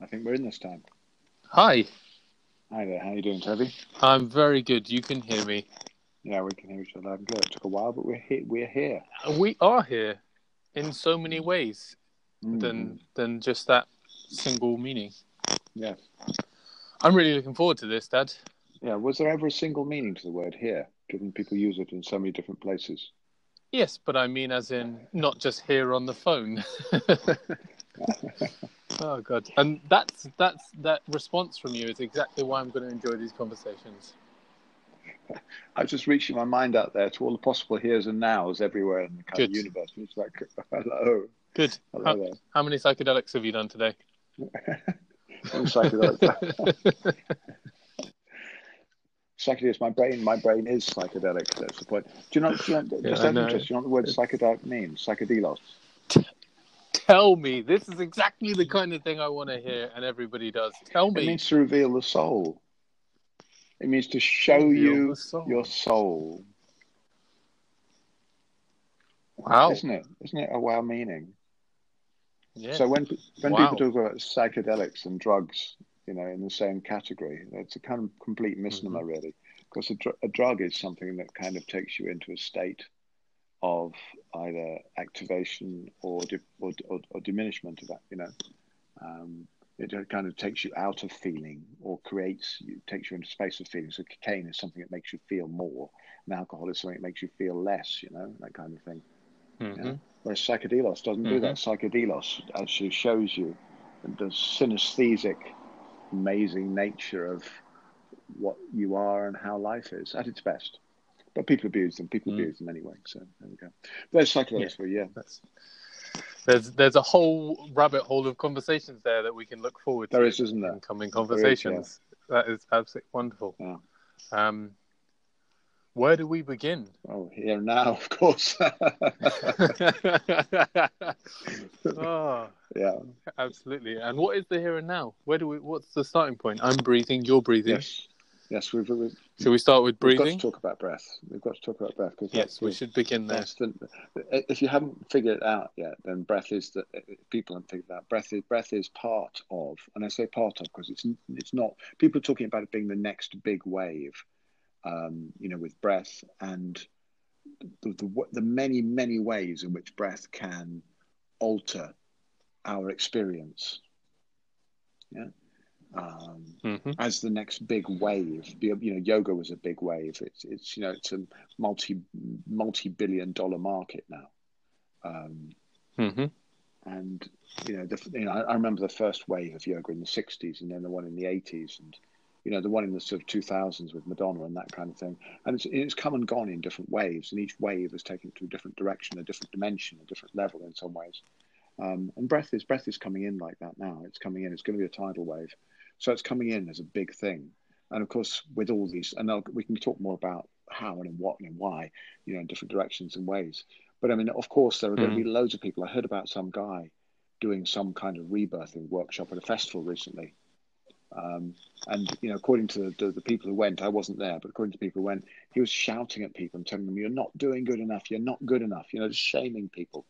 I think we're in this time. Hi, Hi there. How are you doing, Toby? I'm very good. You can hear me. Yeah, we can hear each other I'm good. It took a while, but we're here. We're here. We are here in so many ways Mm. than than just that single meaning. Yes. I'm really looking forward to this, Dad. Yeah. Was there ever a single meaning to the word here? Given people use it in so many different places. Yes, but I mean, as in not just here on the phone. oh God! And that's that's that response from you is exactly why I'm going to enjoy these conversations. I was just reaching my mind out there to all the possible here's and nows everywhere in the kind Good. of universe. And It's like, hello, Good. hello How, there. how many psychedelics have you done today? I'm psychedelic. Psychedelics. My brain. My brain is psychedelic. That's the point. Do you know? Do you know Yeah, just out interest, do you know what the word psychedelic means? Psychedelos. Tell me. This is exactly the kind of thing I want to hear, and everybody does. Tell me. It means to reveal the soul. It means to show Reveal you soul. your soul. Wow. Isn't it? Isn't it a wow meaning? Yeah. So when when Wow. people talk about psychedelics and drugs, you know, in the same category, it's a kind of complete misnomer, Mm-hmm. really, because a, dr- a drug is something that kind of takes you into a state of either activation or di- or, or, or diminishment of that. You know, um, it kind of takes you out of feeling or creates you takes you into space of feeling. So cocaine is something that makes you feel more, and alcohol is something that makes you feel less. You know, that kind of thing. Mhm. Yeah. Whereas psychedelos doesn't do that. Psychedelos actually shows you the synesthetic, amazing nature of what you are and how life is at its best. But people abuse them. People Mm. abuse them anyway. So there we go. There's psychedelics Yeah. for you. Yeah. That's, there's there's a whole rabbit hole of conversations there that we can look forward to There is, isn't there? in coming There is, conversations. That is absolutely wonderful. Yeah. Um, where do we begin? Oh, here now, of course. oh, yeah. absolutely. And what is the here and now? Where do we? What's the starting point? I'm breathing. You're breathing. Yes. Yes. We've, we've, Shall we start with breathing? we've got to talk about breath. We've got to talk about breath because Yes, we should begin there. The, if you haven't figured it out yet, then breath is the people haven't figured out. Breath is breath is part of, and I say part of because it's it's not. People are talking about it being the next big wave, um, you know, with breath and the, the the many many ways in which breath can alter our experience. Yeah. Um, hmm as the next big wave. You know, yoga was a big wave. It's it's you know it's a multi multi billion dollar market now. Um, hmm and you know, the, you know, I, I remember the first wave of yoga in the '60s, and then the one in the '80s, and you know, the one in the sort of 2000s with Madonna and that kind of thing. And it's it's come and gone in different waves, and each wave has taken it to a different direction, a different dimension, a different level in some ways. Um, and breath is breath is coming in like that now. It's coming in. It's going to be a tidal wave, so it's coming in as a big thing. And of course, with all these, and I'll, we can talk more about how and what and why, you know, in different directions and ways. But I mean, of course, there are going to be loads of people. I heard about some guy doing some kind of rebirthing workshop at a festival recently. Um, and you know, according to the, the people who went, I wasn't there, but according to people who went, he was shouting at people and telling them, "You're not doing good enough. You're not good enough." You know, just shaming people.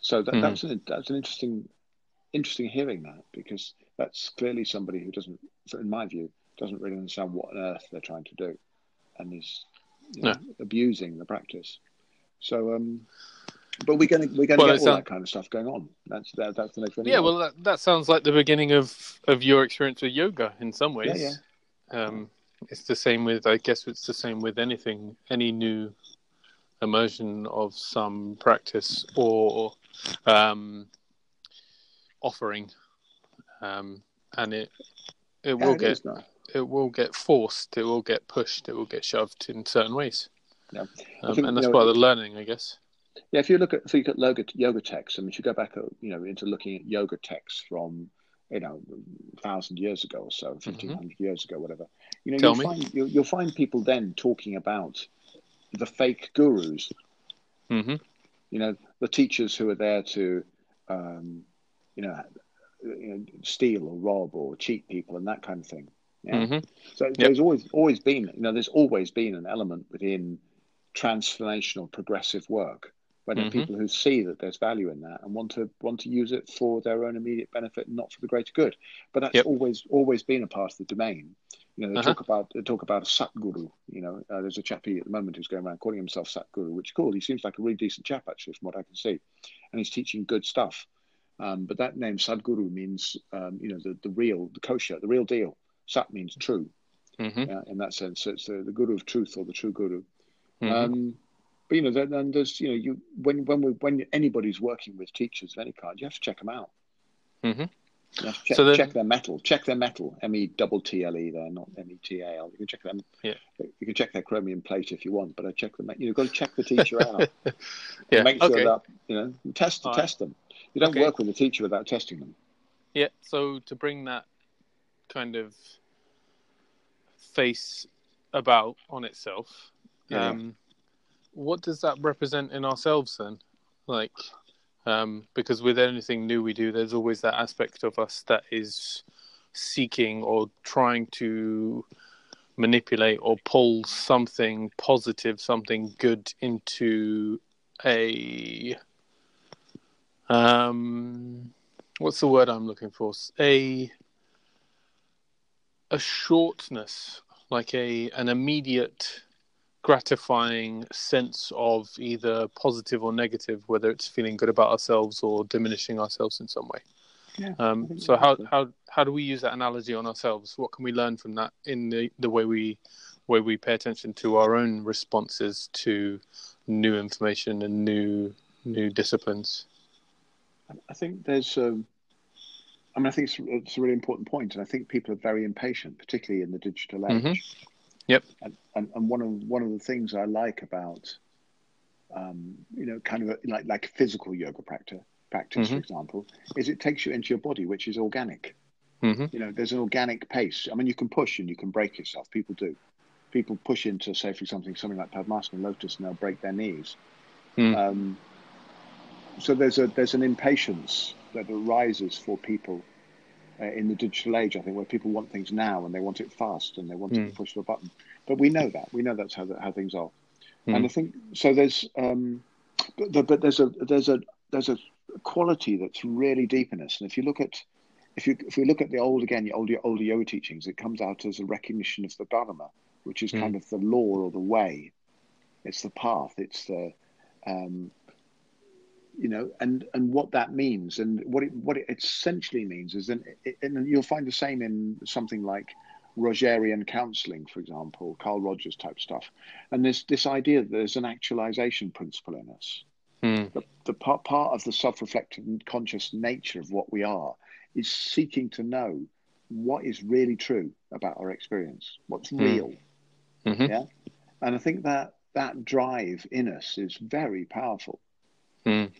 So that, Mhm. that's an that's an interesting interesting hearing that because that's clearly somebody who doesn't, in my view, doesn't really understand what on earth they're trying to do, and is you know, abusing the practice. So, um, but we're going to we're going to Well, get all sound- that kind of stuff going on. That's that, that's the next thing. Yeah, well, that, that sounds like the beginning of, of your experience with yoga in some ways. Yeah, Um, it's the same with, I guess, it's the same with anything, any new immersion of some practice or um, offering, um, and it it yeah, will it get it will get forced, it will get pushed, it will get shoved in certain ways, Yeah. Um, think, and that's you know, part of the learning, I guess. Yeah, if you look at if you look at yoga, yoga texts, I mean, if you go back, uh, you know, into looking at yoga texts from, you know, thousand years ago or so, fifteen years ago, whatever, you know, Mm-hmm. Tell you'll me. find you'll, you'll find people then talking about the fake gurus, hmm you know, the teachers who are there to, um, you know, you know, steal or rob or cheat people and that kind of thing. Yeah. hmm So there's always always been, you know, there's always been an element within transformational progressive work are Mhm. people who see that there's value in that and want to want to use it for their own immediate benefit and not for the greater good. But that's Yep. always always been a part of the domain. You know, they Uh-huh. talk about they talk about a Satguru. You know, uh, there's a chappie at the moment who's going around calling himself Satguru, which is cool. He seems like a really decent chap actually, from what I can see, and he's teaching good stuff. Um, but that name Sadguru means, um, you know, the, the real, the kosher, the real deal. Sat means true Mhm. uh, in that sense. So it's the, the guru of truth or the true guru. Mhm. Um, but you know, then, then there's you know, you when when we, when anybody's working with teachers of any kind, you have to check them out. Mhm. You have to check, So then- check their mettle. Check their mettle. M e double T l e there, not M e t a l. You can check them. Yeah. You can check their chromium plate if you want, but I check them. You've got to check the teacher out. yeah. Make sure okay. that you know test right. test them. You don't Okay. work with a teacher without testing them. Yeah. So to bring that kind of face about on itself, Yeah. um, what does that represent in ourselves then? Like, um, because with anything new we do, there's always that aspect of us that is seeking or trying to manipulate or pull something positive, something good into a um what's the word I'm looking for? A a shortness, like a an immediate gratifying sense of either positive or negative, whether it's feeling good about ourselves or diminishing ourselves in some way. Yeah, Um, so how, how how do we use that analogy on ourselves? What can we learn from that in the, the way we way we pay attention to our own responses to new information and new new disciplines? I think there's. Um, I mean, I think it's, it's a really important point, and I think people are very impatient, particularly in the digital age. Mhm. Yep. And, and and one of one of the things I like about, um, you know, kind of a, like like physical yoga practice, practice, for Mhm. example, is it takes you into your body, which is organic. hmm You know, there's an organic pace. I mean, you can push and you can break yourself. People do. People push into, say, for example, something like Padmasana Lotus, and they'll break their knees. Mm. Um, so there's a there's an impatience that arises for people uh, in the digital age. I think where people want things now and they want it fast and they want Mm. to push the button. But we know that we know that's how how things are. Mm. And I think so. There's um, but, but there's a there's a there's a quality that's really deep in us. And if you look at if you if we look at the old again, your older older yoga teachings, it comes out as a recognition of the dharma, which is Mm. kind of the law or the way. It's the path. It's the um, you know, and and what that means, and what it what it essentially means is, then, and you'll find the same in something like Rogerian counselling, for example, Carl Rogers type stuff, and there's this idea that there's an actualization principle in us. Mm. The, the part part of the self-reflective and conscious nature of what we are is seeking to know what is really true about our experience, what's Mm. real, Mhm. yeah, and I think that that drive in us is very powerful. Mm.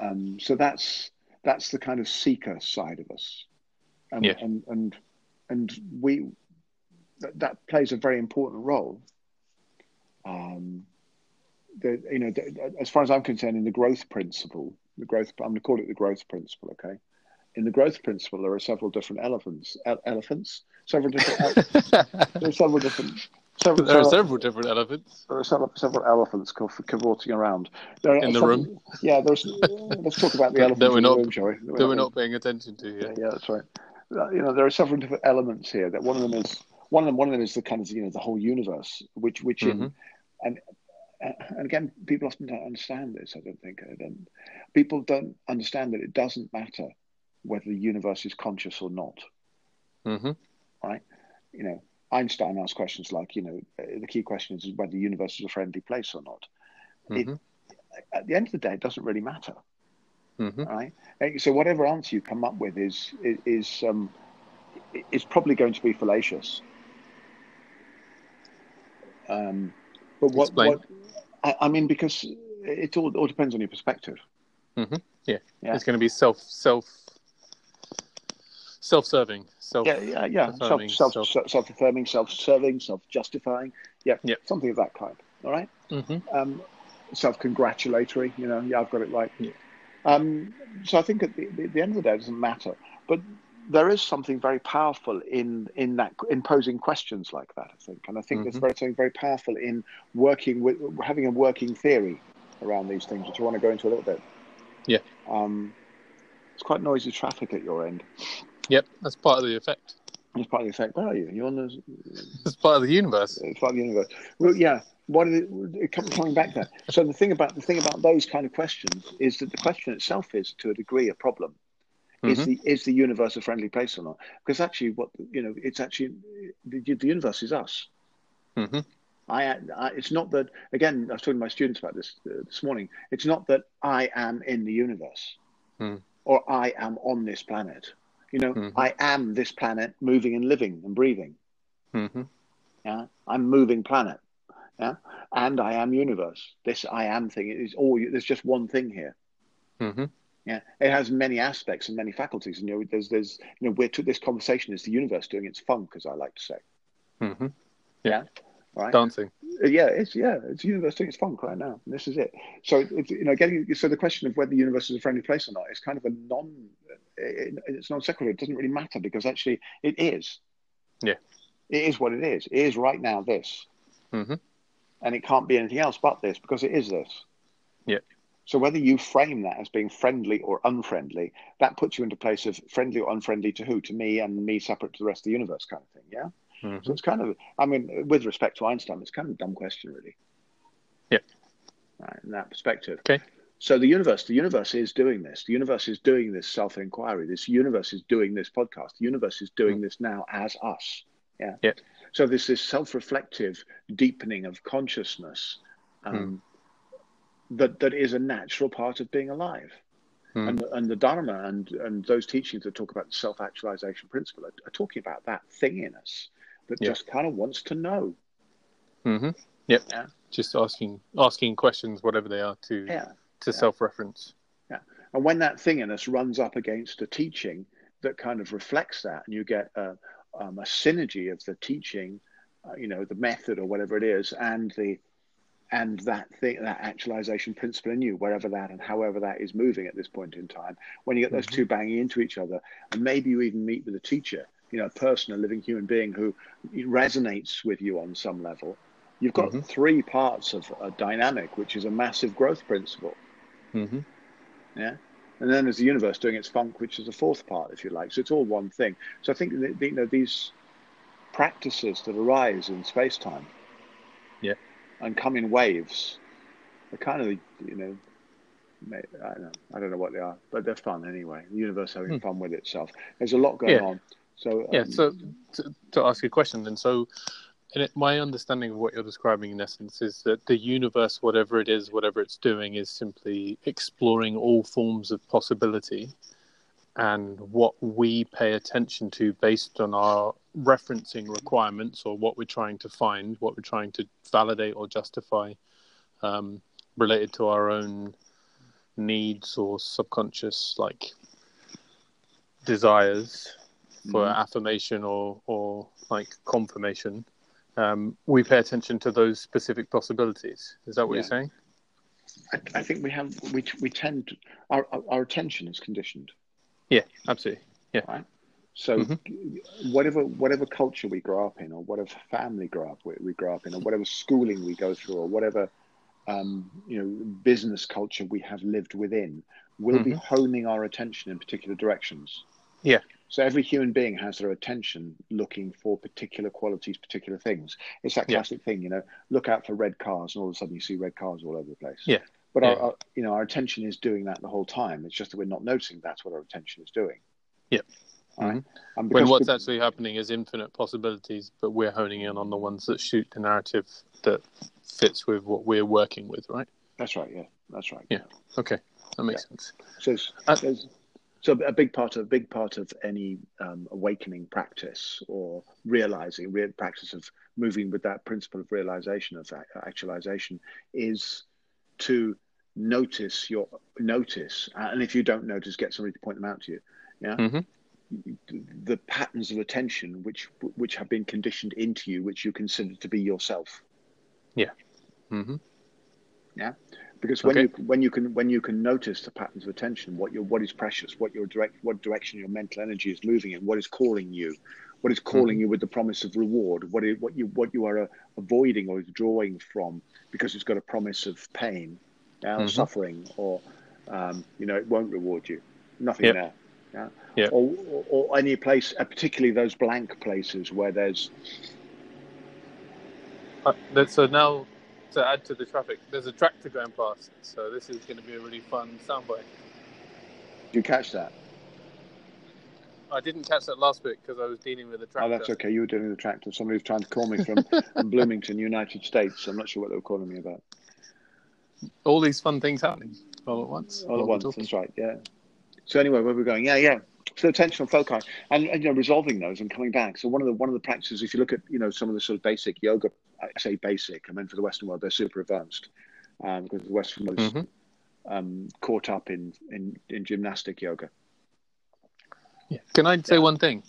Um, so that's that's the kind of seeker side of us, and Yeah. and and and we that, that plays a very important role. Um, the, you know, the, as far as I'm concerned, in the growth principle, the growth I'm going to call it the growth principle. Okay, in the growth principle, there are several different elephants. ele- elephants, several different. ele- there are several different. Several, there are several- different elephants. there are several, several elephants cavorting around. There In the room? Yeah, there's. let's talk about the elephants that we're in the not- room, shall we? That we're not paying attention to Yeah, yet. yeah, that's right. Uh, You know, there are several different elements here. That one of them is one of them. One of them is the kind of you know the whole universe, which which in Mhm. and uh, and again, people often don't understand this. I don't think. Don't, people don't understand that it doesn't matter whether the universe is conscious or not. hmm Right? You know, Einstein asked questions like, you know, uh, the key question is whether the universe is a friendly place or not. It- hmm At the end of the day, it doesn't really matter. hmm right? Uh, So whatever answer you come up with is is is, um, is probably going to be fallacious. Um, but what, what I, I mean, because it all, all depends on your perspective. Yeah. It's going to be self self self serving. Self. Yeah, yeah, yeah. Self, Affirming, self, self- self, self-affirming, self-serving, self-justifying. Yeah, Yep. something of that kind. All right. hmm um, self-congratulatory. You know, yeah, I've got it right. Yeah. Um, so I think at the, the, the end of the day, it doesn't matter. But there is something very powerful in in that in posing questions like that. I think, and I think there's Mhm. very something very powerful in working with having a working theory around these things, which I want to go into a little bit. Yeah. Um, it's quite noisy traffic at your end. Yep, that's part of the effect. It's part of the effect. Where are you? You're on the. It's part of the universe. It's part of the universe. Well, yeah. What is it, coming back there? So the thing about the thing about those kind of questions is that the question itself is, to a degree, a problem. Is Mhm. the is the universe a friendly place or not? Because actually, what you know, it's actually the, the universe is us. hmm I, I, it's not that again. I was talking to my students about this uh, this morning. It's not that I am in the universe, Hmm. or I am on this planet. You know, Mhm. I am this planet, moving and living and breathing. hmm Yeah, I'm moving planet. Yeah, and I am universe. This I am thing is all. There's just one thing here. hmm Yeah, it has many aspects and many faculties. And you know, there's there's you know, we're to this conversation is the universe doing its funk, as I like to say. hmm Yeah, right. Dancing. yeah, it's yeah, it's universe doing its funk right now. And this is it. So it's, you know, getting so the question of whether the universe is a friendly place or not is kind of a non. It, it's non sequitur. It doesn't really matter because actually it is. Yeah. It is what it is. It is right now this, Mm-hmm. and it can't be anything else but this because it is this. Yeah. So whether you frame that as being friendly or unfriendly, that puts you into a place of friendly or unfriendly to who? To me and me separate to the rest of the universe, kind of thing. Yeah. Hmm So it's kind of, I mean, with respect to Einstein, it's kind of a dumb question, really. Yeah. Right, in that perspective. Okay. So the universe, the universe is doing this. The universe is doing this self-inquiry. This universe is doing this podcast. The universe is doing this now as us. Yeah. Yeah. So there's this self-reflective deepening of consciousness um, that that is a natural part of being alive. Hmm. And, and the Dharma and, and those teachings that talk about the self actualization principle are, are talking about that thing in us that Yeah. just kind of wants to know. Mm-hmm. Yep. Yeah. Just asking asking questions, whatever they are, to Yeah. to Yeah. self-reference. Yeah. And when that thing in us runs up against a teaching that kind of reflects that, and you get a, um, a synergy of the teaching, uh, you know, the method or whatever it is, and the and that thing, that actualization principle in you, wherever that and however that is moving at this point in time, when you get those Mhm. two banging into each other, and maybe you even meet with a teacher, you know, a person, a living human being who resonates with you on some level, you've got Mhm. three parts of a dynamic, which is a massive growth principle. hmm Yeah. And then there's the universe doing its funk, which is the fourth part, if you like. So it's all one thing. So I think that, you know these practices that arise in space time, Yeah. and come in waves, are kind of you know, I don't know, I don't know what they are, but they're fun anyway. The universe having Hmm. fun with itself. There's a lot going Yeah. on. So Yeah. um, So to, to ask you a question, then, so in it, my understanding of what you're describing, in essence, is that the universe, whatever it is, whatever it's doing, is simply exploring all forms of possibility, and what we pay attention to based on our referencing requirements or what we're trying to find, what we're trying to validate or justify, um, related to our own needs or subconscious like desires for Mhm. affirmation or or like confirmation um, we pay attention to those specific possibilities is that what Yeah. you're saying I, I think we have we we tend to, our our- our attention is conditioned. yeah absolutely Yeah. Right? So Mhm. whatever whatever culture we grow up in, or whatever family grow up we, we grow up in, or whatever schooling we go through, or whatever um, you know business culture we have lived within, will be honing our attention in particular directions. Yeah. So every human being has their attention looking for particular qualities, particular things. It's that Yeah. classic thing, you know. Look out for red cars, and all of a sudden you see red cars all over the place. Yeah. But Yeah. Our, our, you know, our attention is doing that the whole time. It's just that we're not noticing that's what our attention is doing. Yeah. All right? And when because what's the- actually happening is infinite possibilities but we're honing in on the ones that shoot the narrative that fits with what we're working with right That's right. Yeah, that's right. Yeah. okay that makes sense So, it's- Uh, there's, so a big part of a big part of any um, awakening practice or realizing real practice of moving with that principle of realization of ac- actualization is to notice your notice, uh, and if you don't notice, get somebody to point them out to you. Yeah. Mhm. The patterns of attention which which have been conditioned into you, which you consider to be yourself. hmm because when Okay. you when you can when you can notice the patterns of attention what your what is precious what your direct what direction your mental energy is moving in what is calling you what is calling you with the promise of reward what is what you what you are uh, avoiding or withdrawing from because it's got a promise of pain or Mhm. suffering, or um, you know, it won't reward you. Nothing Yep. there. Yeah. Yep. Or, or, or any place, uh, particularly those blank places where there's Uh, that- so now, to add to the traffic, there's a tractor going past. So this is going to be a really fun soundbite. Do you catch that? I didn't catch that last bit because I was dealing with a tractor. Oh, that's okay. You were dealing with the tractor. Somebody was trying to call me from, Bloomington, United States. I'm not sure what they were calling me about. All these fun things happening all at once. All while at once. talking. That's right. Yeah. So anyway, where we're going? Yeah, yeah. So attentional foci and, and you know resolving those and coming back. So one of the one of the practices, if you look at you know some of the sort of basic yoga, I say basic. I mean for the Western world, they're super advanced um, because the Western world is Mhm. um, caught up in, in in gymnastic yoga. Yeah. Can I say Yeah. one thing?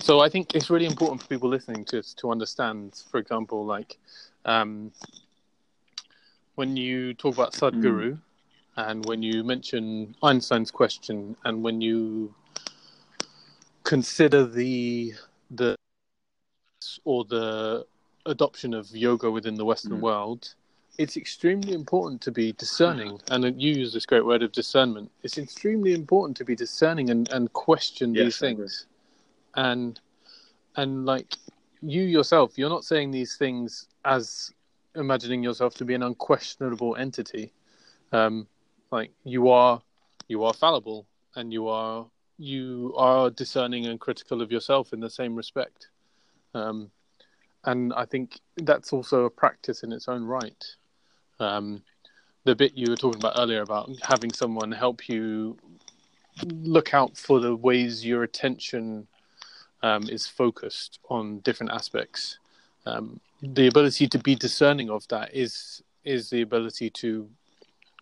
So I think it's really important for people listening to to understand, for example, like um, when you talk about Sadhguru and when you mention Einstein's question and when you consider the the or the adoption of yoga within the Western Mm. world, it's extremely important to be discerning. And you use this great word of discernment. It's extremely important to be discerning and, and question Yes, these things. And and like you yourself, you're not saying these things as imagining yourself to be an unquestionable entity. Um, like you are, you are fallible, and you are you are discerning and critical of yourself in the same respect. Um, and I think that's also a practice in its own right. Um, the bit you were talking about earlier about having someone help you look out for the ways your attention um, is focused on different aspects. Um, the ability to be discerning of that is is the ability to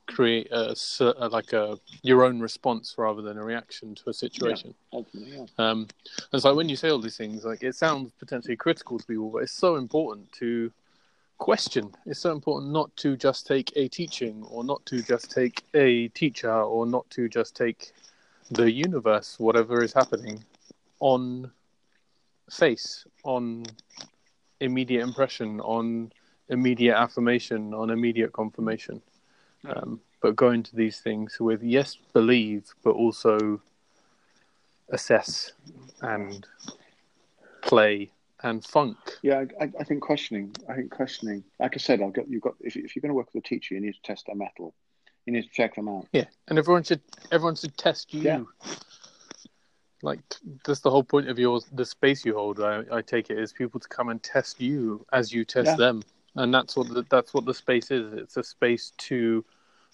create a, a like a your own response rather than a reaction to a situation. Ultimately, yeah. Um, and it's like when you say all these things, like it sounds potentially critical to people, but it's so important to question. It's so important not to just take a teaching, or not to just take a teacher, or not to just take the universe, whatever is happening, on face, on immediate impression, on immediate affirmation, on immediate confirmation. Um, but go into these things with yes, believe, but also assess and play and funk. Yeah, I, I think questioning. I think questioning. Like I said, I've got you've got. If, if you're going to work with a teacher, you need to test their mettle. You need to check them out. Yeah, and everyone should everyone should test you. Yeah. Like that's the whole point of your the space you hold. I, I take it is people to come and test you as you test Yeah. them, and that's what the, that's what the space is. It's a space to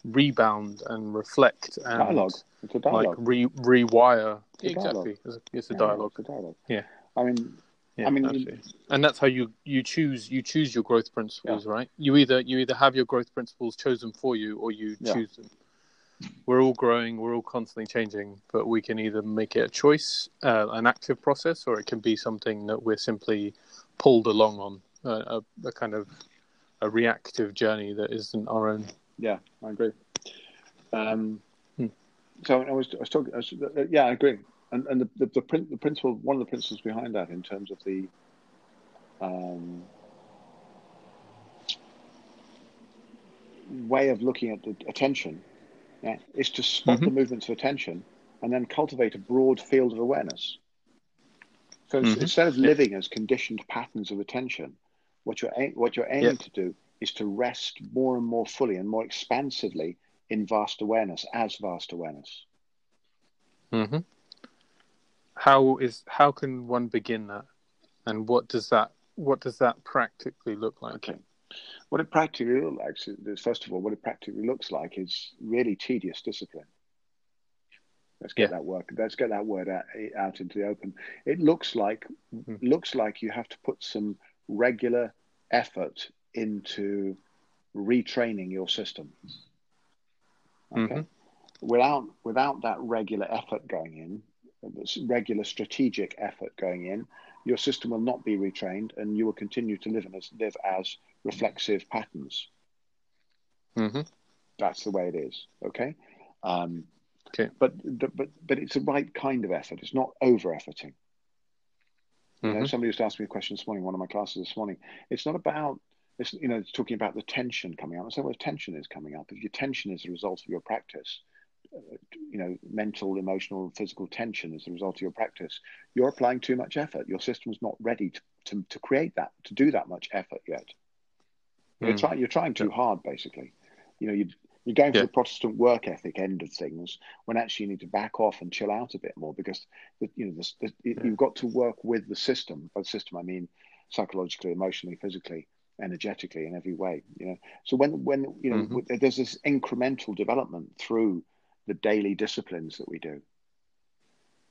rebound and reflect and Dialogue. It's a like re rewire. It's a dialogue. exactly, it's a, it's a Yeah, dialogue. It's a dialogue. Yeah. I mean, Yeah, I mean, absolutely. and that's how you you choose you choose your growth principles, right? You either you either have your growth principles chosen for you, or you Yeah. choose them. We're all growing, we're all constantly changing, but we can either make it a choice, uh, an active process, or it can be something that we're simply pulled along on, uh, a, a kind of a reactive journey that isn't our own. yeah, I agree. Um, Hmm. So I was, I was talking. I was, uh, yeah, I agree. And and the the, the, prin- the principle, one of the principles behind that, in terms of the um, way of looking at the attention, yeah, is to spot Mhm. the movements of attention and then cultivate a broad field of awareness. So Mhm. instead of living as conditioned patterns of attention, what you're aim- what you're aiming Yeah. to do is to rest more and more fully and more expansively in vast awareness as vast awareness. hmm How is how can one begin that, and what does that what does that practically look like? Okay. What it practically looks like, is, first of all, what it practically looks like is really tedious discipline. Let's get Yeah. that work. Let's get that word out, out into the open. It looks like Mhm. looks like you have to put some regular effort into retraining your system. Okay. Mhm. Without without that regular effort going in, regular strategic effort going in, your system will not be retrained, and you will continue to live as live as reflexive patterns. Mm-hmm. That's the way it is. Okay. Um, Okay. But but but it's the right kind of effort. It's not over efforting. You know, hmm somebody just asked me a question this morning, one of my classes this morning. It's not about it's you know it's talking about the tension coming up. I say, well, tension is coming up. If your tension is a result of your practice, uh, you know, mental, emotional, physical tension as a result of your practice, you're applying too much effort. Your system's not ready to, to, to create that, to do that much effort yet. Mm. You're, try, you're trying too hard, basically. You know, you, you're going for yeah. the Protestant work ethic end of things when actually you need to back off and chill out a bit more because the, you know the, the, yeah. you've got to work with the system. By the system, I mean psychologically, emotionally, physically, energetically, in every way. You know, so when when you know mm-hmm. there's this incremental development through the daily disciplines that we do.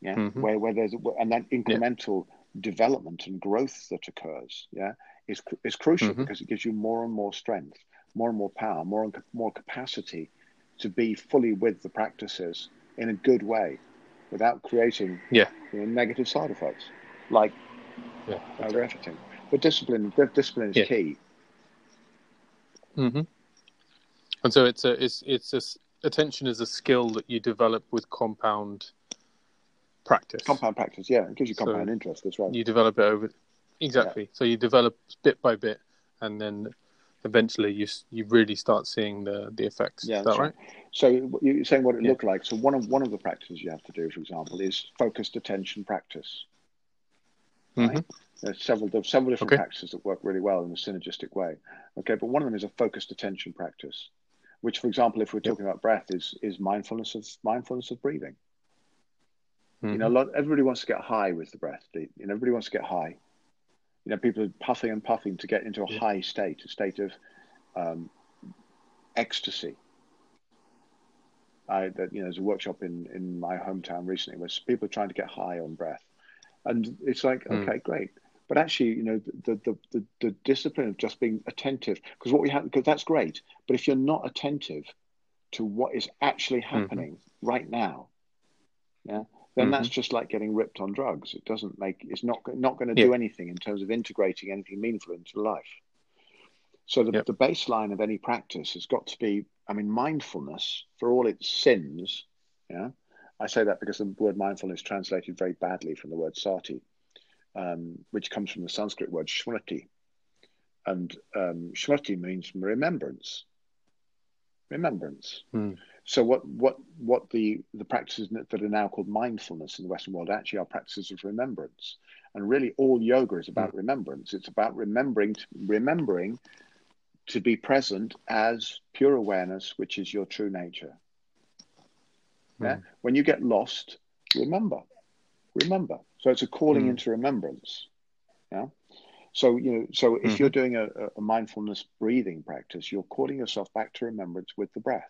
Yeah, mm-hmm. where where there's and that incremental yeah. development and growth that occurs. Yeah, is is crucial mm-hmm. because it gives you more and more strength, more and more power, more and more capacity to be fully with the practices in a good way, without creating yeah you know, negative side effects like yeah, everything. But discipline, discipline is yeah. key. Mm-hmm. And so it's a it's it's a attention is a skill that you develop with compound practice. Compound practice, yeah, it gives you compound so interest as well. You develop it over exactly. Yeah. So you develop bit by bit, and then eventually you you really start seeing the the effects. Yeah, is that right? right? So you're saying what it yeah. looked like. So one of one of the practices you have to do, for example, is focused attention practice. Right? Mm-hmm. There's several there's several different okay. practices that work really well in a synergistic way. Okay, but one of them is a focused attention practice which, for example, if we're talking about breath, is is mindfulness of mindfulness of breathing. Mm-hmm. You know, lot, everybody wants to get high with the breath. You know, everybody wants to get high. You know, people are puffing and puffing to get into a yeah. high state, a state of um, ecstasy. I, that, you know, there's a workshop in, in my hometown recently where people are trying to get high on breath, and it's like, mm. okay, great but actually, you know, the the the, the discipline of just being attentive, because what we have, because that's great, but if you're not attentive to what is actually mm-hmm. happening mm-hmm. right now, yeah, then mm-hmm. that's just like getting ripped on drugs. It doesn't make it's not not going to yeah. do anything in terms of integrating anything meaningful into life. So the, yep. the baseline of any practice has got to be, I mean, mindfulness for all its sins. Yeah, I say that because the word mindfulness translated very badly from the word sati um, which comes from the Sanskrit word smriti. And um, smriti means remembrance. Remembrance. Mm. So what what what the the practices that are now called mindfulness in the Western world actually are practices of remembrance. And really, all yoga is about mm. remembrance. It's about remembering to, remembering to be present as pure awareness, which is your true nature. Mm. Yeah? When you get lost, remember remember. So it's a calling mm. into remembrance. Yeah. So you know, so if mm. you're doing a, a, mindfulness breathing practice, you're calling yourself back to remembrance with the breath,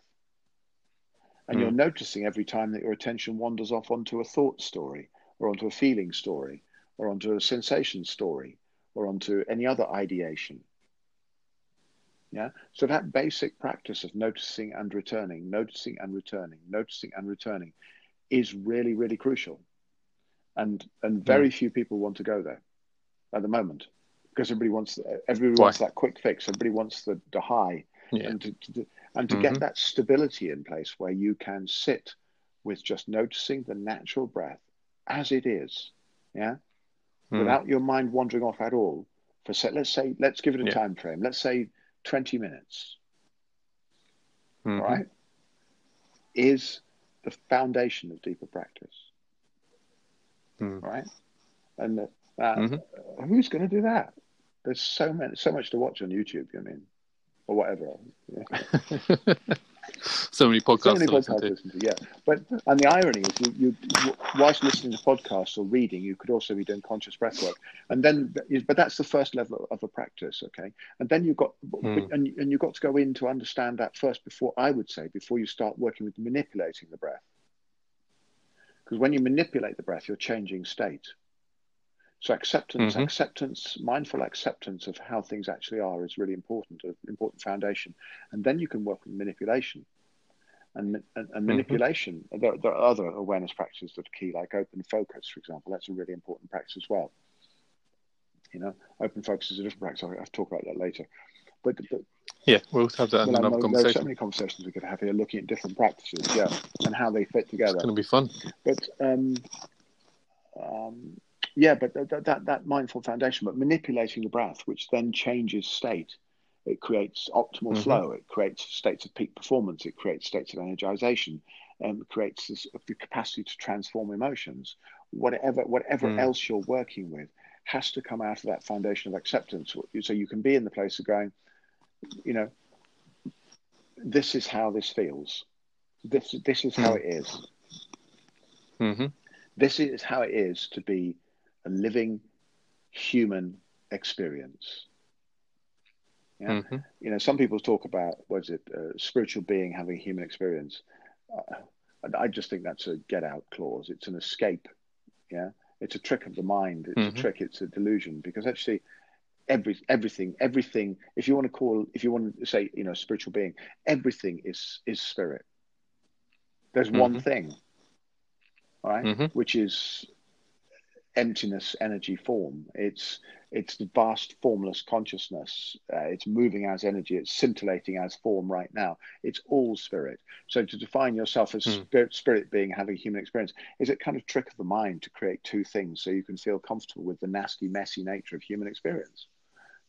and mm. you're noticing every time that your attention wanders off onto a thought story, or onto a feeling story, or onto a sensation story, or onto any other ideation. Yeah. So that basic practice of noticing and returning, noticing and returning, noticing and returning, is really really crucial and and very mm. few people want to go there at the moment because everybody wants everybody Why? wants that quick fix. Everybody wants the, the high, yeah. and to, to and to mm-hmm. get that stability in place where you can sit with just noticing the natural breath as it is, yeah, mm. without your mind wandering off at all. For say, let's say let's give it a yeah. time frame. Let's say twenty minutes. Mm-hmm. Right, is the foundation of deeper practice mm. right? And uh, mm-hmm. who's going to do that? There's so many, so much to watch on YouTube. I mean, or whatever. So many podcasts. So many podcasts to listen to. Yeah, but and the irony is, you, you whilst listening to podcasts or reading, you could also be doing conscious breath work, and then, but that's the first level of a practice, okay? And then you've got, mm. and and you've got to go in to understand that first before I would say before you start working with manipulating the breath. Because when you manipulate the breath, you're changing state. So acceptance, mm-hmm. acceptance, mindful acceptance of how things actually are is really important, an important foundation. And then you can work with manipulation. And, and, and mm-hmm. manipulation, mm-hmm. there, there, are other awareness practices that are key, like open focus, for example. That's a really important practice as well. You know, open focus is a different practice. I'll, I'll talk about that later. But, but yeah, we'll have that in well, another conversation. There are so many conversations we could have here looking at different practices, yeah, and how they fit together. It's going to be fun. But um, um, yeah, but that, that that mindful foundation, but manipulating the breath, which then changes state, It creates optimal Mhm. flow. It creates states of peak performance. It creates states of energization. And it creates this, the capacity to transform emotions. Whatever, whatever Mm. else you're working with has to come out of that foundation of acceptance. So you can be in the place of going, you know, this is how this feels. This this is how Mm. it is. hmm This is how it is to be a living human experience. Yeah. hmm You know, some people talk about what is it, uh, spiritual being having a human experience. Uh, I just think that's a get out clause. It's an escape. Yeah, it's a trick of the mind. It's Mhm. a trick. It's a delusion because actually, every everything everything. If you want to call, if you want to say, you know, spiritual being, everything is is spirit. There's one Mhm. thing, all right, Mhm. which is emptiness, energy, form. It's it's the vast formless consciousness. Uh, it's moving as energy. It's scintillating as form right now. It's all spirit. So to define yourself as Hmm. spirit, spirit being having human experience is a kind of trick of the mind to create two things, so you can feel comfortable with the nasty, messy nature of human experience.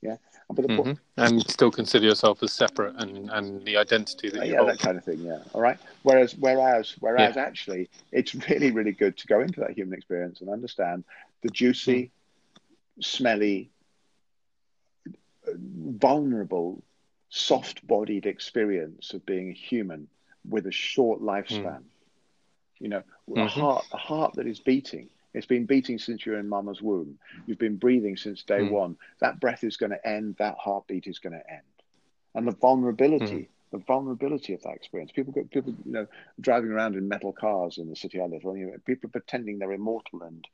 Yeah, but the, hmm And still consider yourself as separate and, and the identity that Uh, you yeah, hold. that kind of thing. Yeah. All right. Whereas, whereas, whereas, actually, it's really, really good to go into that human experience and understand the juicy, smelly, uh, vulnerable, soft-bodied experience of being a human with a short lifespan. You know, a Mhm. heart, a heart that is beating. It's been beating since you're in mama's womb. You've been breathing since day Mm. one. That breath is going to end. That heartbeat is going to end. And the vulnerability, the vulnerability of that experience. People, go, people, you know, driving around in metal cars in the city I live. in. You know, people pretending they're immortal and,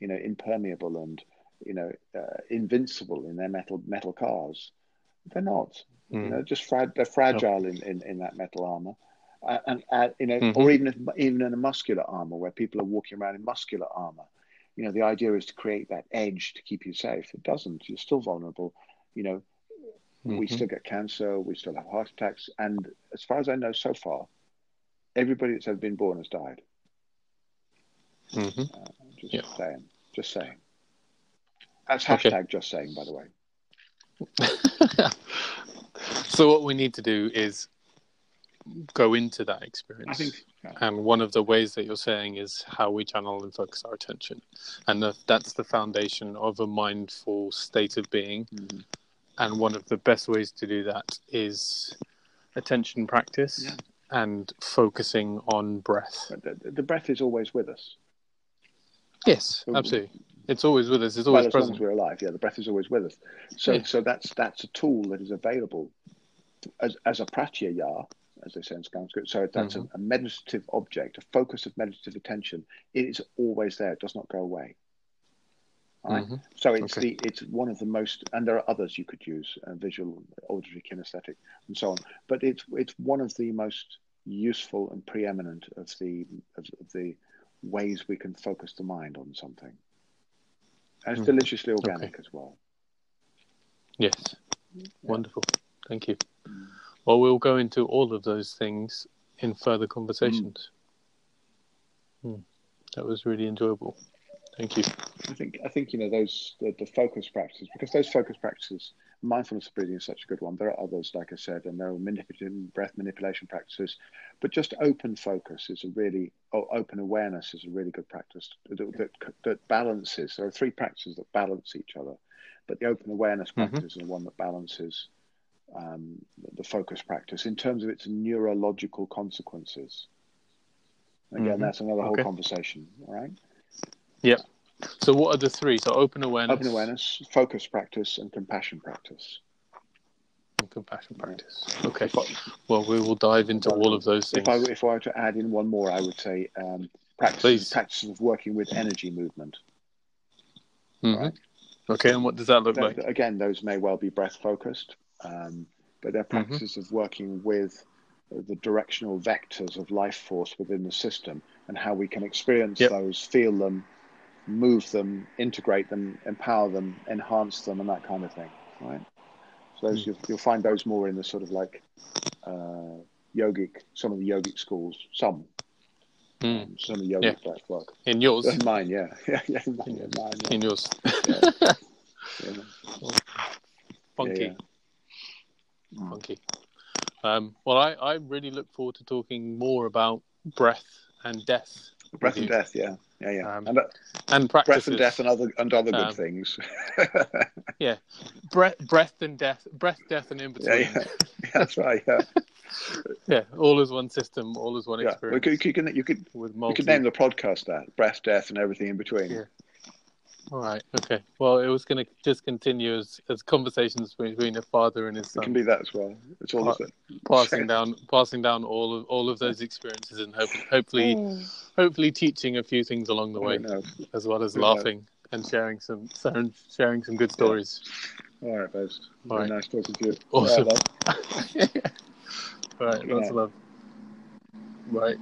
you know, impermeable and, you know, uh, invincible in their metal metal cars. They're not. You Mm. know, just fra- they're fragile in, in, in that metal armor. Uh, and uh, you know, Mhm. or even if, even in a muscular armor where people are walking around in muscular armor. You know, the idea is to create that edge to keep you safe. It doesn't. You're still vulnerable. You know, we Mhm. still get cancer. We still have heart attacks. And as far as I know, so far, everybody that's ever been born has died. Mhm. Uh, just Yeah. saying. Just saying. That's Okay. hashtag just saying, by the way. so what we need to do is go into that experience. I think. And one of the ways that you're saying is how we channel and focus our attention. And the, that's the foundation of a mindful state of being. Mhm. And one of the best ways to do that is attention practice Yeah. and focusing on breath. The, the breath is always with us. Yes, So- absolutely. It's always with us. It's well, always as long present. as we're alive, yeah, the breath is always with us. So, Yeah. so that's that's a tool that is available as as a pratyaya, as they say in Sanskrit. So that's Mm-hmm. a, a meditative object, a focus of meditative attention. It is always there. It does not go away. Right? Mhm. So it's Okay. the it's one of the most, and there are others you could use, uh, visual, auditory, kinesthetic, and so on. But it's it's one of the most useful and preeminent of the of, of the ways we can focus the mind on something. And it's Mhm. deliciously organic as well. Yes. Wonderful. Thank you. Well, we'll go into all of those things in further conversations. Hmm. That was really enjoyable. Thank you. I think I think you know those the, the focus practices because those focus practices, mindfulness of breathing is such a good one. There are others, like I said, and there are manipulative breath manipulation practices, but just open focus is a really or open awareness is a really good practice that, that that balances. There are three practices that balance each other, but the open awareness Mhm. practice is the one that balances um, the focus practice in terms of its neurological consequences. Again, Mhm. that's another whole Okay. conversation. All right. Yep. So, what are the three? So, open awareness, Open awareness, focus practice, and compassion practice. and compassion practice. Okay. I, Well, we will dive into all of those things. if I if I were to add in one more, I would say um, practices of working with energy movement. Mhm. right. Okay, and what does that look like? Again, those may well be breath focused, um, but they're Mm-hmm. practices of working with the directional vectors of life force within the system and how we can experience Yep. those, feel them, move them, integrate them, empower them, enhance them, and that kind of thing. Right. So those, Mm. you'll, you'll find those more in the sort of like uh, yogic, some of the yogic schools, some, Hmm. some of the yogic breath work. In yours? In mine, yeah, yeah, yeah, in mine, in mine, yeah. In yours. Yeah. Yeah. Funky. Yeah. Um, well, I, I really look forward to talking more about breath and death, Breath and death, yeah, yeah, yeah, Um, and uh, and practices. breath and death and other and other good Um, things. Yeah, breath, breath and death, breath, death, and in yeah, between. yeah, that's right. Yeah, Yeah, all is one system, all is one yeah. Experience. could, you can you could with you multi. could name the podcast that breath, death, and everything in between. Yeah. All right. Okay. Well, it was going to just continue as, as conversations between a father and his son. It can be that as well. It's all of it. passing down, passing down all of all of those experiences, and hope, hopefully, oh. hopefully teaching a few things along the way, as well as Yeah. laughing and sharing some sharing, sharing some good stories. All right, Bez. All Very nice talking to you. Awesome. All right, love. All right. Lots Yeah. of love. Right.